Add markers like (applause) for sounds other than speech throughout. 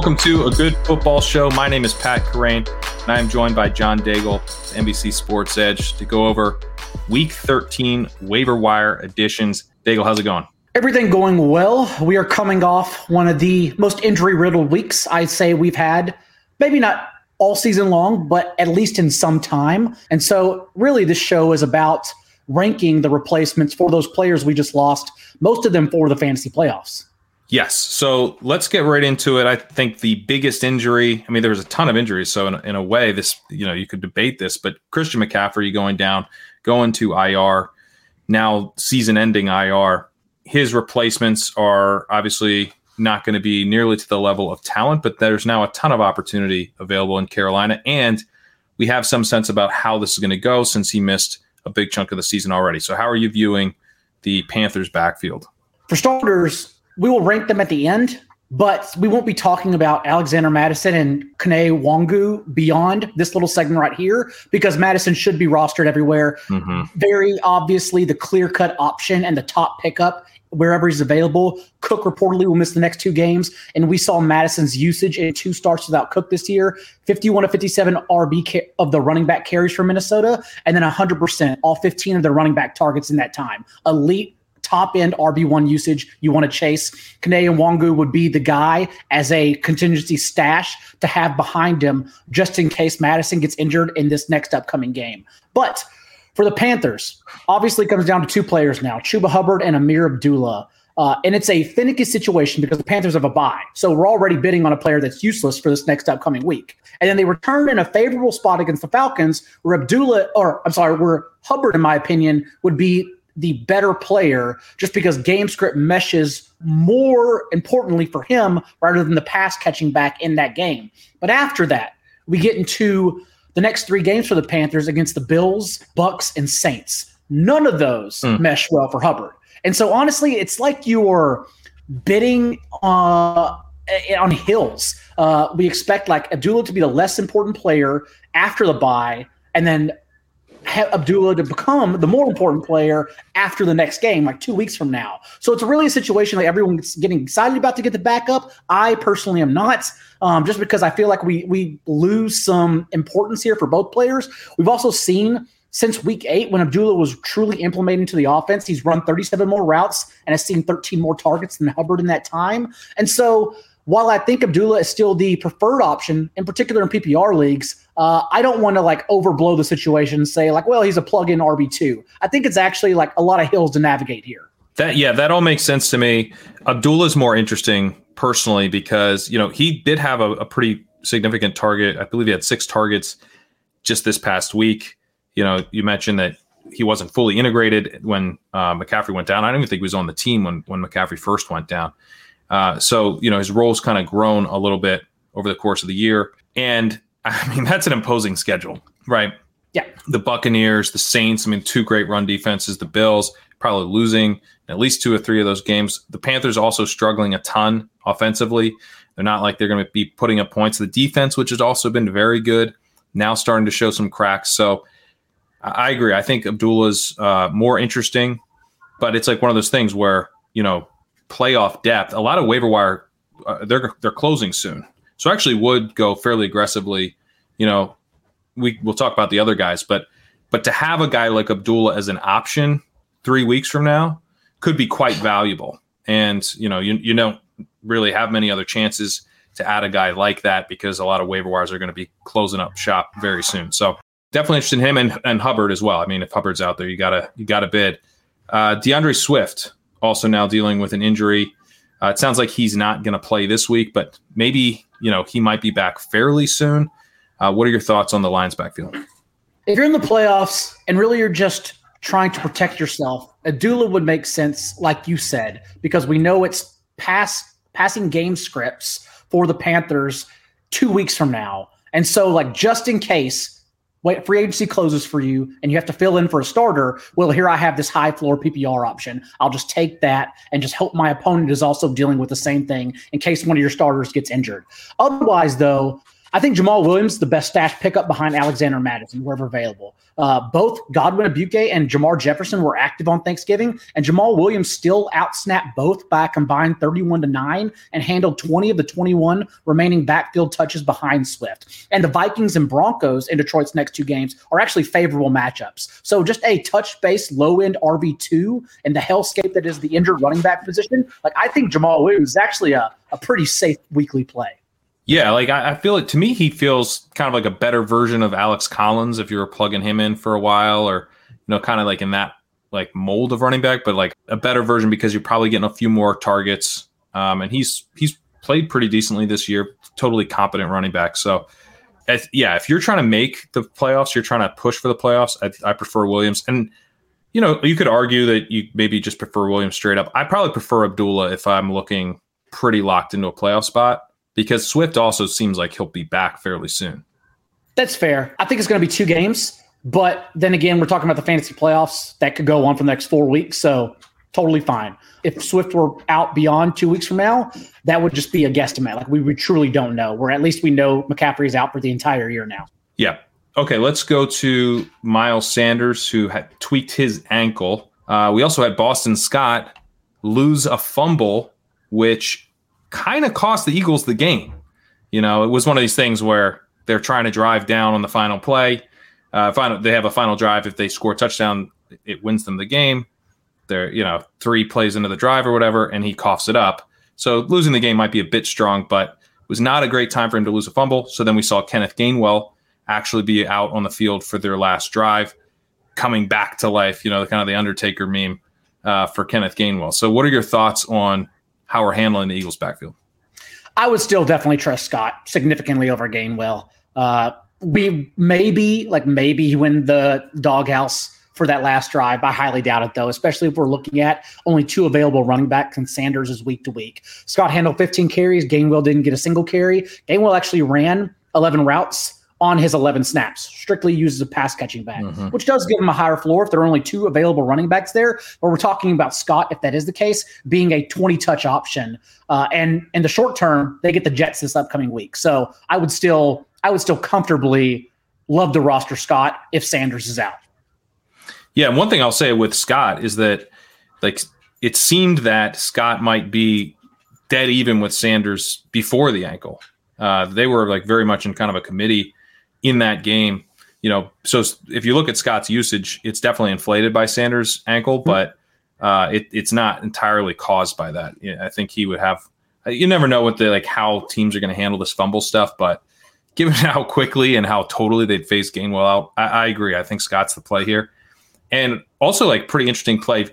Welcome to a good football show. My name is Pat Kerrane, and I am joined by John Daigle, NBC Sports Edge, to go over Week 13 waiver wire additions. Daigle, how's it going? Everything going well. We are coming off one of the most injury riddled weeks I'd say we've had. Maybe not all season long, but at least in some time. And so, really, this show is about ranking the replacements for those players we just lost, most of them for the fantasy playoffs. Yes. So let's get right into it. I think the biggest injury, I mean, there was a ton of injuries. So, in, in a way, this, you know, you could debate this, but Christian McCaffrey going down, going to IR, now season ending IR. His replacements are obviously not going to be nearly to the level of talent, but there's now a ton of opportunity available in Carolina. And we have some sense about how this is going to go since he missed a big chunk of the season already. So, how are you viewing the Panthers' backfield? For starters, we will rank them at the end, but we won't be talking about Alexander Mattison and Kene Nwangwu beyond this little segment right here because Mattison should be rostered everywhere. Mm-hmm. Very obviously, the clear cut option and the top pickup wherever he's available. Cook reportedly will miss the next two games, and we saw Mattison's usage in two starts without Cook this year 51 to 57 RB of the running back carries for Minnesota, and then 100%, all 15 of their running back targets in that time. Elite top end RB1 usage you want to chase. Kene Nwangwu would be the guy as a contingency stash to have behind him just in case Mattison gets injured in this next upcoming game. But for the Panthers, obviously comes down to two players now Chuba Hubbard and Ameer Abdullah. Uh, and it's a finicky situation because the Panthers have a bye. So we're already bidding on a player that's useless for this next upcoming week. And then they return in a favorable spot against the Falcons, where Abdullah, or I'm sorry, where Hubbard, in my opinion, would be the better player just because game script meshes more importantly for him rather than the pass catching back in that game. But after that, we get into the next three games for the Panthers against the Bills, Bucks, and Saints. None of those mm. mesh well for Hubbard. And so honestly, it's like you're bidding uh, on hills. Uh, we expect like Abdullah to be the less important player after the bye, and then Abdullah to become the more important player after the next game, like two weeks from now. So it's really a situation that everyone's getting excited about to get the backup. I personally am not, um, just because I feel like we we lose some importance here for both players. We've also seen since week eight, when Abdullah was truly implemented into the offense, he's run 37 more routes and has seen 13 more targets than Hubbard in that time. And so while I think Abdullah is still the preferred option, in particular in PPR leagues, uh, I don't want to like overblow the situation and say like, well, he's a plug-in RB two. I think it's actually like a lot of hills to navigate here. That yeah, that all makes sense to me. Abdullah's more interesting personally because you know he did have a, a pretty significant target. I believe he had six targets just this past week. You know, you mentioned that he wasn't fully integrated when uh, McCaffrey went down. I don't even think he was on the team when when McCaffrey first went down. Uh, so you know his role's kind of grown a little bit over the course of the year, and I mean, that's an imposing schedule, right? Yeah. The Buccaneers, the Saints, I mean, two great run defenses, the Bills probably losing at least two or three of those games. The Panthers also struggling a ton offensively. They're not like they're going to be putting up points. The defense, which has also been very good, now starting to show some cracks. So I agree. I think Abdullah's uh, more interesting, but it's like one of those things where, you know, playoff depth, a lot of waiver wire, uh, they're, they're closing soon. So I actually would go fairly aggressively. You know, we we'll talk about the other guys, but but to have a guy like Abdullah as an option three weeks from now could be quite valuable. And you know, you you don't really have many other chances to add a guy like that because a lot of waiver wires are going to be closing up shop very soon. So definitely interested in him and, and Hubbard as well. I mean, if Hubbard's out there, you gotta you gotta bid. Uh, D'Andre Swift also now dealing with an injury. Uh, it sounds like he's not going to play this week, but maybe you know he might be back fairly soon. Uh, what are your thoughts on the Lions backfield? If you're in the playoffs and really you're just trying to protect yourself, Abdullah would make sense, like you said, because we know it's pass passing game scripts for the Panthers two weeks from now. And so, like, just in case wait, free agency closes for you and you have to fill in for a starter, well, here I have this high floor PPR option. I'll just take that and just hope my opponent is also dealing with the same thing in case one of your starters gets injured. Otherwise, though, I think Jamaal Williams the best stash pickup behind Alexander Mattison wherever available. Uh, both Godwin Igwebuike and Jermar Jefferson were active on Thanksgiving, and Jamaal Williams still outsnapped both by a combined 31 to 9 and handled 20 of the 21 remaining backfield touches behind Swift. And the Vikings and Broncos in Detroit's next two games are actually favorable matchups. So just a touch base low end RB2 and the hellscape that is the injured running back position. Like I think Jamal Williams is actually a, a pretty safe weekly play. Yeah, like I, I, feel it to me, he feels kind of like a better version of Alex Collins if you were plugging him in for a while, or you know, kind of like in that like mold of running back, but like a better version because you're probably getting a few more targets. Um, and he's he's played pretty decently this year, totally competent running back. So, yeah, if you're trying to make the playoffs, you're trying to push for the playoffs. I, I prefer Williams, and you know, you could argue that you maybe just prefer Williams straight up. I probably prefer Abdullah if I'm looking pretty locked into a playoff spot because Swift also seems like he'll be back fairly soon. That's fair. I think it's going to be two games, but then again, we're talking about the fantasy playoffs that could go on for the next four weeks. So totally fine. If Swift were out beyond two weeks from now, that would just be a guesstimate. Like we, we truly don't know. Where at least we know McCaffrey is out for the entire year now. Yeah. Okay. Let's go to Miles Sanders, who had tweaked his ankle. Uh, we also had Boston Scott lose a fumble, which kind of cost the Eagles the game. You know, it was one of these things where they're trying to drive down on the final play. Uh, final, they have a final drive. If they score a touchdown, it wins them the game. They're you know three plays into the drive or whatever, and he coughs it up. So losing the game might be a bit strong, but it was not a great time for him to lose a fumble. So then we saw Kenneth Gainwell actually be out on the field for their last drive, coming back to life. You know, kind of the Undertaker meme uh, for Kenneth Gainwell. So what are your thoughts on how we're handling the Eagles backfield. I would still definitely trust Scott significantly over Gainwell. Uh, we maybe like maybe he win the doghouse for that last drive. I highly doubt it though, especially if we're looking at only two available running backs and Sanders is week to week. Scott handled 15 carries. Gainwell didn't get a single carry. Gainwell actually ran 11 routes on his 11 snaps, strictly uses a pass catching back, mm-hmm. which does give him a higher floor if there are only two available running backs there. But we're talking about Scott, if that is the case, being a 20 touch option. Uh, and in the short term, they get the Jets this upcoming week. So I would still, I would still comfortably love to roster Scott if Sanders is out. Yeah. And one thing I'll say with Scott is that, like, it seemed that Scott might be dead even with Sanders before the ankle. Uh, they were like very much in kind of a committee in that game. You know, so if you look at Scott's usage, it's definitely inflated by Sanders' ankle, mm-hmm. but uh, it, it's not entirely caused by that. I think he would have. You never know what the like how teams are going to handle this fumble stuff, but given (laughs) how quickly and how totally they'd face Gainwell out, I, I agree. I think Scott's the play here, and also like pretty interesting play if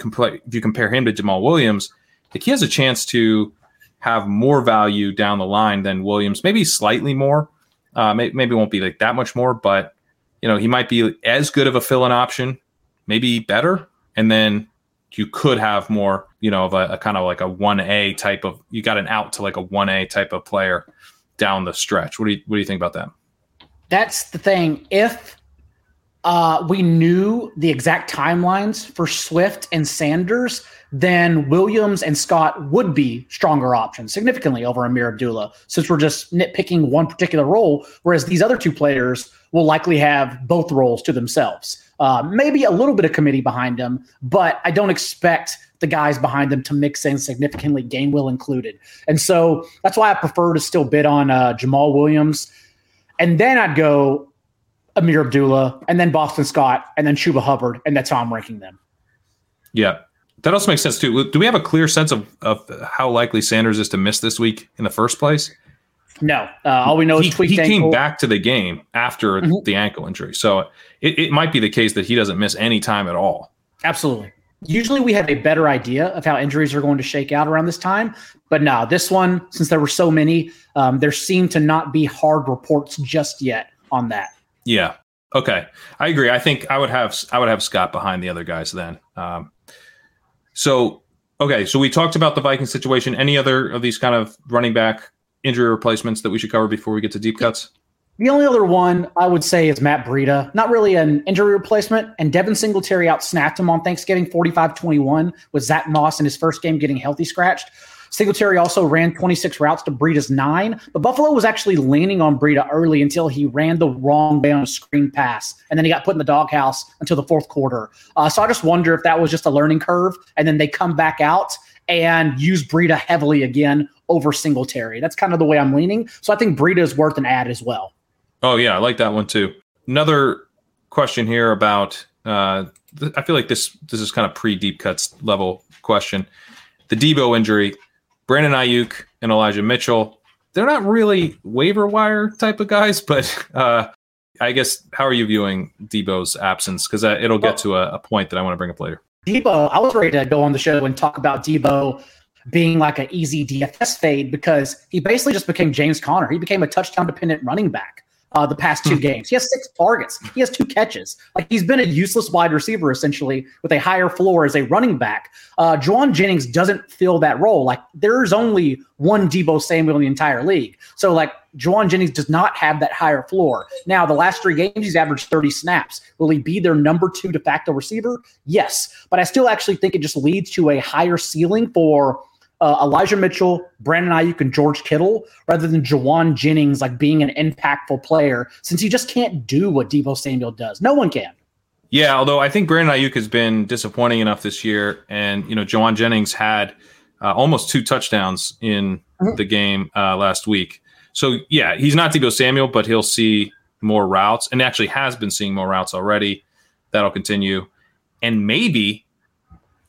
you compare him to Jamaal Williams. Like he has a chance to have more value down the line than Williams, maybe slightly more. Uh, may, maybe won't be like that much more, but you know he might be as good of a fill-in option, maybe better, and then you could have more, you know, of a, a kind of like a one A type of. You got an out to like a one A type of player down the stretch. What do you what do you think about that? That's the thing. If uh, we knew the exact timelines for Swift and Sanders, then Williams and Scott would be stronger options significantly over Ameer Abdullah, since we're just nitpicking one particular role, whereas these other two players will likely have both roles to themselves. Uh, maybe a little bit of committee behind them, but I don't expect the guys behind them to mix in significantly, Gainwell included. And so that's why I prefer to still bid on uh, Jamaal Williams. And then I'd go Ameer Abdullah, and then Boston Scott, and then Chuba Hubbard, and that's how I'm ranking them. Yeah, that also makes sense too. Do we have a clear sense of, of how likely Sanders is to miss this week in the first place? No. Uh, all we know he, is he ankle. came back to the game after mm-hmm. the ankle injury, so it, it might be the case that he doesn't miss any time at all. Absolutely. usually we have a better idea of how injuries are going to shake out around this time. But now this one, since there were so many, um, there seem to not be hard reports just yet on that. Yeah. Okay. I agree. I think I would have I would have Scott behind the other guys then. Um, so okay, so we talked about the Viking situation. Any other of these kind of running back injury replacements that we should cover before we get to deep cuts? The only other one I would say is Matt Breida. Not really an injury replacement. And Devin Singletary out snapped him on Thanksgiving 45 21 with Zach Moss in his first game getting healthy scratched. Singletary also ran 26 routes to Breida's nine, but Buffalo was actually leaning on Breida early until he ran the wrong way on a screen pass. And then he got put in the doghouse until the fourth quarter. Uh, so I just wonder if that was just a learning curve. And then they come back out and use Breida heavily again over Singletary. That's kind of the way I'm leaning. So I think Breida is worth an ad as well. Oh yeah, I like that one too. Another question here about uh, I feel like this this is kind of pre deep cuts level question. The Deebo injury, Brandon Aiyuk and Elijah Mitchell. They're not really waiver wire type of guys, but uh, I guess how are you viewing Deebo's absence? Because uh, it'll get to a, a point that I want to bring up later. Deebo, I was ready to go on the show and talk about Deebo being like an easy DFS fade because he basically just became James Conner. He became a touchdown dependent running back uh, the past two hmm. games. He has six targets. He has two catches. Like he's been a useless wide receiver essentially with a higher floor as a running back. Uh, Jauan Jennings doesn't fill that role. Like there's only one Deebo Samuel in the entire league. So like Jauan Jennings does not have that higher floor. Now the last three games he's averaged 30 snaps. Will he be their number two de facto receiver? Yes, but I still actually think it just leads to a higher ceiling for uh, Elijah Mitchell, Brandon Aiyuk, and George Kittle rather than Jauan Jennings like being an impactful player since he just can't do what Deebo Samuel does. No one can. Yeah, although I think Brandon Aiyuk has been disappointing enough this year, and you know Jauan Jennings had uh, almost two touchdowns in mm-hmm. the game uh, last week. So yeah, he's not Deebo Samuel, but he'll see more routes, and actually has been seeing more routes already. That'll continue, and maybe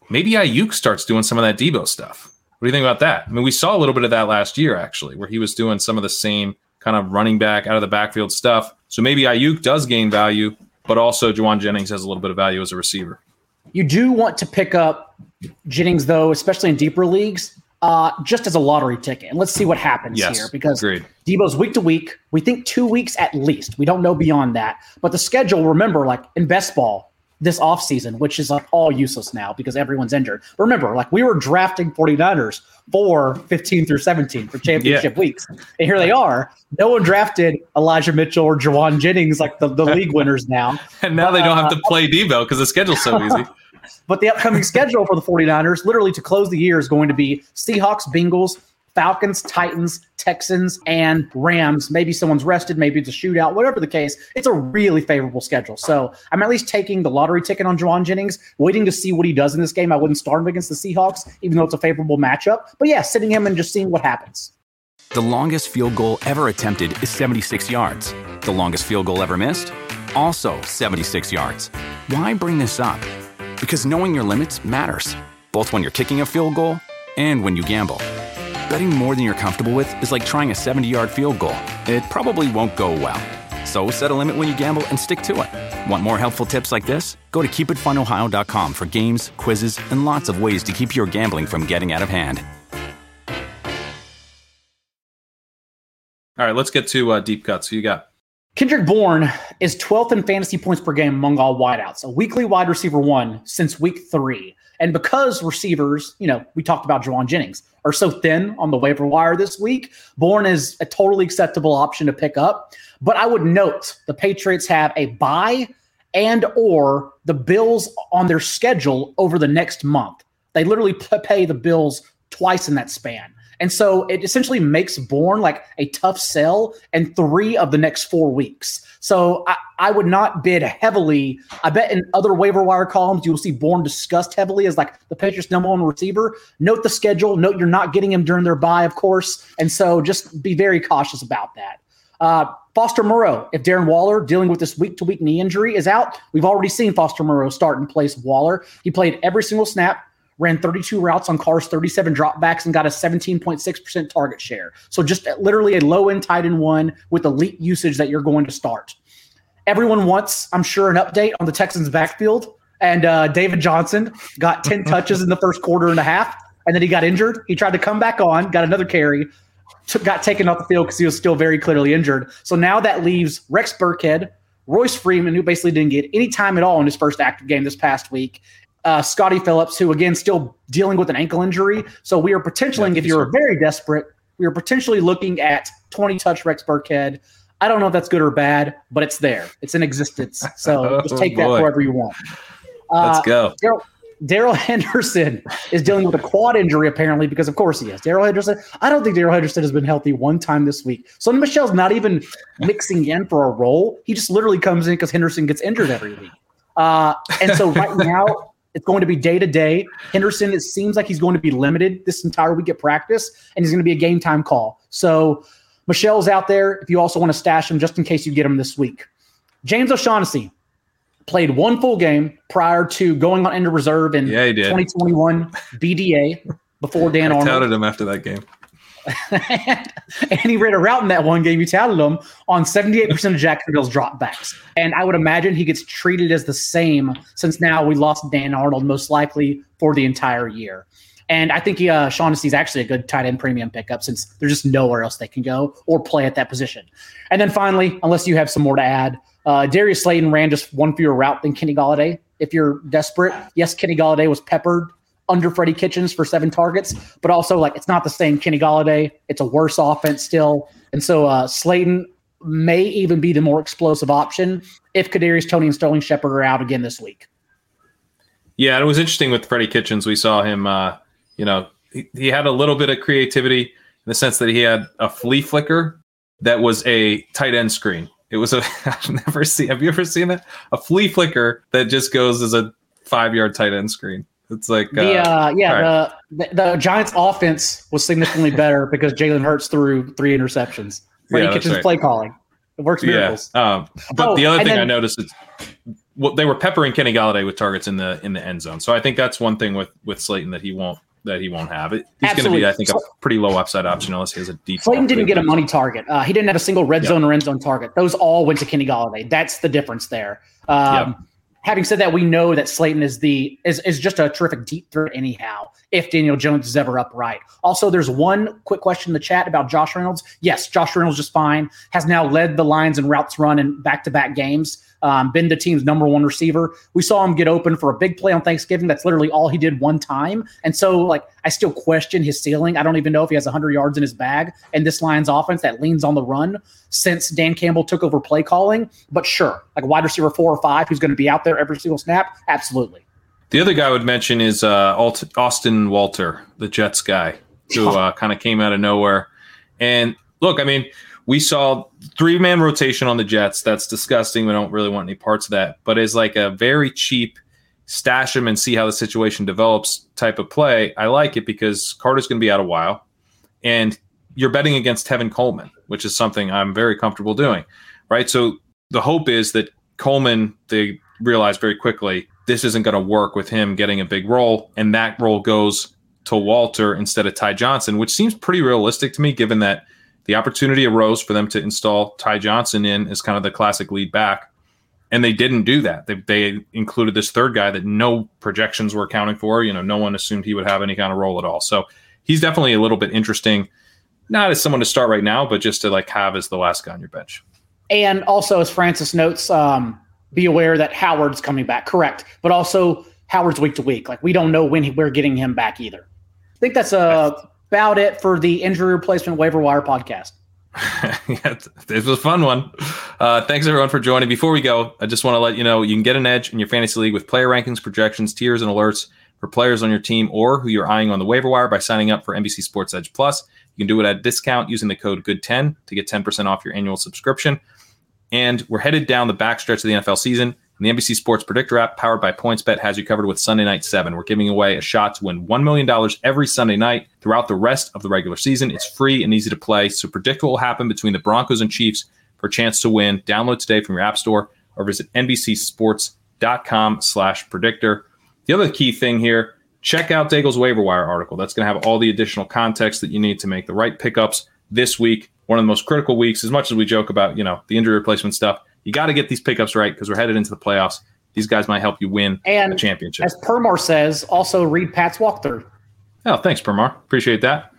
maybe Aiyuk starts doing some of that Deebo stuff. What do you think about that? I mean, we saw a little bit of that last year, actually, where he was doing some of the same kind of running back out of the backfield stuff. So maybe Aiyuk does gain value, but also Jauan Jennings has a little bit of value as a receiver. You do want to pick up Jennings, though, especially in deeper leagues, uh, just as a lottery ticket. And let's see what happens yes, here because agreed. Deebo's week to week. We think two weeks at least. We don't know beyond that. But the schedule, remember, like in best ball, this offseason, which is like all useless now because everyone's injured. But remember, like we were drafting 49ers for 15 through 17 for championship yeah. weeks. And here they are. No one drafted Elijah Mitchell or Jauan Jennings like the, the (laughs) league winners now. And now they don't have to uh, play Deebo because the schedule's so easy. (laughs) but the upcoming schedule for the 49ers, literally to close the year, is going to be Seahawks, Bengals, Falcons, Titans, Texans, and Rams. Maybe someone's rested, maybe it's a shootout, whatever the case. It's a really favorable schedule. So I'm at least taking the lottery ticket on Jauan Jennings, waiting to see what he does in this game. I wouldn't start him against the Seahawks, even though it's a favorable matchup. But yeah, sitting him and just seeing what happens. The longest field goal ever attempted is 76 yards. The longest field goal ever missed? Also 76 yards. Why bring this up? Because knowing your limits matters, both when you're kicking a field goal and when you gamble. Betting more than you're comfortable with is like trying a 70 yard field goal. It probably won't go well. So set a limit when you gamble and stick to it. Want more helpful tips like this? Go to keepitfunohio.com for games, quizzes, and lots of ways to keep your gambling from getting out of hand. All right, let's get to uh, deep cuts. Who you got? Kendrick Bourne is 12th in fantasy points per game among all wideouts, a weekly wide receiver one since week three. And because receivers, you know, we talked about Jauan Jennings, are so thin on the waiver wire this week, Bourne is a totally acceptable option to pick up. But I would note the Patriots have a buy and or the Bills on their schedule over the next month. They literally pay the Bills twice in that span. And so it essentially makes Bourne like a tough sell in three of the next four weeks. So I, I would not bid heavily. I bet in other waiver wire columns, you will see Bourne discussed heavily as like the Patriots' number one receiver. Note the schedule. Note you're not getting him during their bye, of course. And so just be very cautious about that. Uh, Foster Moreau, if Darren Waller dealing with this week to week knee injury is out, we've already seen Foster Moreau start in place of Waller. He played every single snap ran 32 routes on Carr's 37 dropbacks and got a 17.6% target share. So just literally a low end tight end one with elite usage that you're going to start. Everyone wants, I'm sure, an update on the Texans backfield. And uh, David Johnson got 10 (laughs) touches in the first quarter and a half, and then he got injured. He tried to come back on, got another carry, took, got taken off the field because he was still very clearly injured. So now that leaves Rex Burkhead, Royce Freeman, who basically didn't get any time at all in his first active game this past week, uh, Scottie Phillips, who again still dealing with an ankle injury. So we are potentially, yeah, if you're very desperate, we are potentially looking at 20 touch Rex Burkhead. I don't know if that's good or bad, but it's there. It's in existence. So (laughs) oh, just take that wherever you want. Uh, Let's go. Darrell Henderson is dealing with a quad injury, apparently, because of course he is. Darrell Henderson, I don't think Darrell Henderson has been healthy one time this week. So Michel's not even mixing in for a role. He just literally comes in because Henderson gets injured every week. Uh, and so right (laughs) now, it's going to be day to day. Henderson, it seems like he's going to be limited this entire week at practice, and he's going to be a game time call. So Michel's out there if you also want to stash him just in case you get him this week. James O'Shaughnessy played one full game prior to going on into reserve in yeah, 2021 BDA before Dan I Arnold. touted him after that game. (laughs) and he ran a route in that one game. You touted him on 78% of Jacksonville's dropbacks. And I would imagine he gets treated as the same since now we lost Dan Arnold most likely for the entire year. And I think uh, Shaughnessy is actually a good tight end premium pickup since there's just nowhere else they can go or play at that position. And then finally, unless you have some more to add, uh, Darius Slayton ran just one fewer route than Kenny Golladay. If you're desperate, yes, Kenny Golladay was peppered under Freddie Kitchens for seven targets, but also like it's not the same Kenny Golladay. It's a worse offense still, and so uh, Slayton may even be the more explosive option if Kadarius Toney and Sterling Shepard are out again this week. Yeah, it was interesting with Freddie Kitchens. We saw him. Uh, you know, he, he had a little bit of creativity in the sense that he had a flea flicker that was a tight end screen. It was a (laughs) I've never seen. Have you ever seen that? A flea flicker that just goes as a five yard tight end screen. It's like the uh, uh yeah right. the, the Giants offense was significantly better because Jalen Hurts threw three interceptions. Freddie yeah, Kitchens right. play calling it works miracles. Yeah. Um, but oh, the other thing then, I noticed is well, they were peppering Kenny Golladay with targets in the in the end zone. So I think that's one thing with with Slayton that he won't that he won't have it. He's going to be, I think, a pretty low upside option unless he has a deep. Slayton didn't get a money target. Uh, he didn't have a single red yep. zone or end zone target. Those all went to Kenny Golladay. That's the difference there. Um, yep having said that, we know that Slayton is the is, is just a terrific deep threat anyhow. If Daniel Jones is ever upright. Also, there's one quick question in the chat about Josh Reynolds. Yes, Josh Reynolds just fine. Has now led the lines and routes run in back to back games um, been the team's number one receiver. We saw him get open for a big play on Thanksgiving. That's literally all he did one time. And so, like, I still question his ceiling. I don't even know if he has 100 yards in his bag. And this Lions offense that leans on the run since Dan Campbell took over play calling. But sure, like wide receiver four or five who's going to be out there every single snap. Absolutely. The other guy I would mention is uh, Austin Walter, the Jets guy, who uh, kind of came out of nowhere. And look, I mean, we saw three man rotation on the Jets. That's disgusting. We don't really want any parts of that. But as like a very cheap stash them and see how the situation develops type of play, I like it because Carter's going to be out a while, and you're betting against Tevin Coleman, which is something I'm very comfortable doing. Right. So the hope is that Coleman they realize very quickly this isn't going to work with him getting a big role, and that role goes to Walter instead of Ty Johnson, which seems pretty realistic to me, given that the opportunity arose for them to install Ty Johnson in as kind of the classic lead back. And they didn't do that. They, they included this third guy that no projections were accounting for. You know, no one assumed he would have any kind of role at all. So he's definitely a little bit interesting, not as someone to start right now, but just to like have as the last guy on your bench. And also, as Francis notes, um, be aware that Howard's coming back. Correct, but also Howard's week to week. Like we don't know when he, we're getting him back either. I think that's a about it for the injury replacement waiver wire podcast. (laughs) yeah, this was a fun one. Uh, thanks everyone for joining. Before we go, I just want to let you know you can get an edge in your fantasy league with player rankings, projections, tiers, and alerts for players on your team or who you're eyeing on the waiver wire by signing up for NBC Sports Edge Plus. You can do it at a discount using the code GOOD10 to get 10% off your annual subscription. And we're headed down the backstretch of the NFL season. And the NBC Sports Predictor app, powered by PointsBet, has you covered with Sunday Night 7. We're giving away a shot to win $1 million every Sunday night throughout the rest of the regular season. It's free and easy to play, so predict what will happen between the Broncos and Chiefs for a chance to win. Download today from your app store or visit NBCSports.com slash predictor. The other key thing here, check out Daigle's waiver wire article. That's going to have all the additional context that you need to make the right pickups this week. One of the most critical weeks, as much as we joke about, you know, the injury replacement stuff you got to get these pickups right because we're headed into the playoffs. these guys might help you win and a championship. As Permar says, also read Pat's walkthrough. Oh, thanks, Permar. Appreciate that.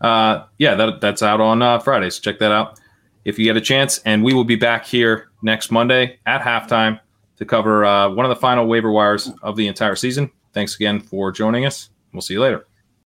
Uh, yeah, that, that's out on uh, Friday, so check that out if you get a chance. And we will be back here next Monday at halftime to cover uh, one of the final waiver wires of the entire season. Thanks again for joining us. We'll see you later.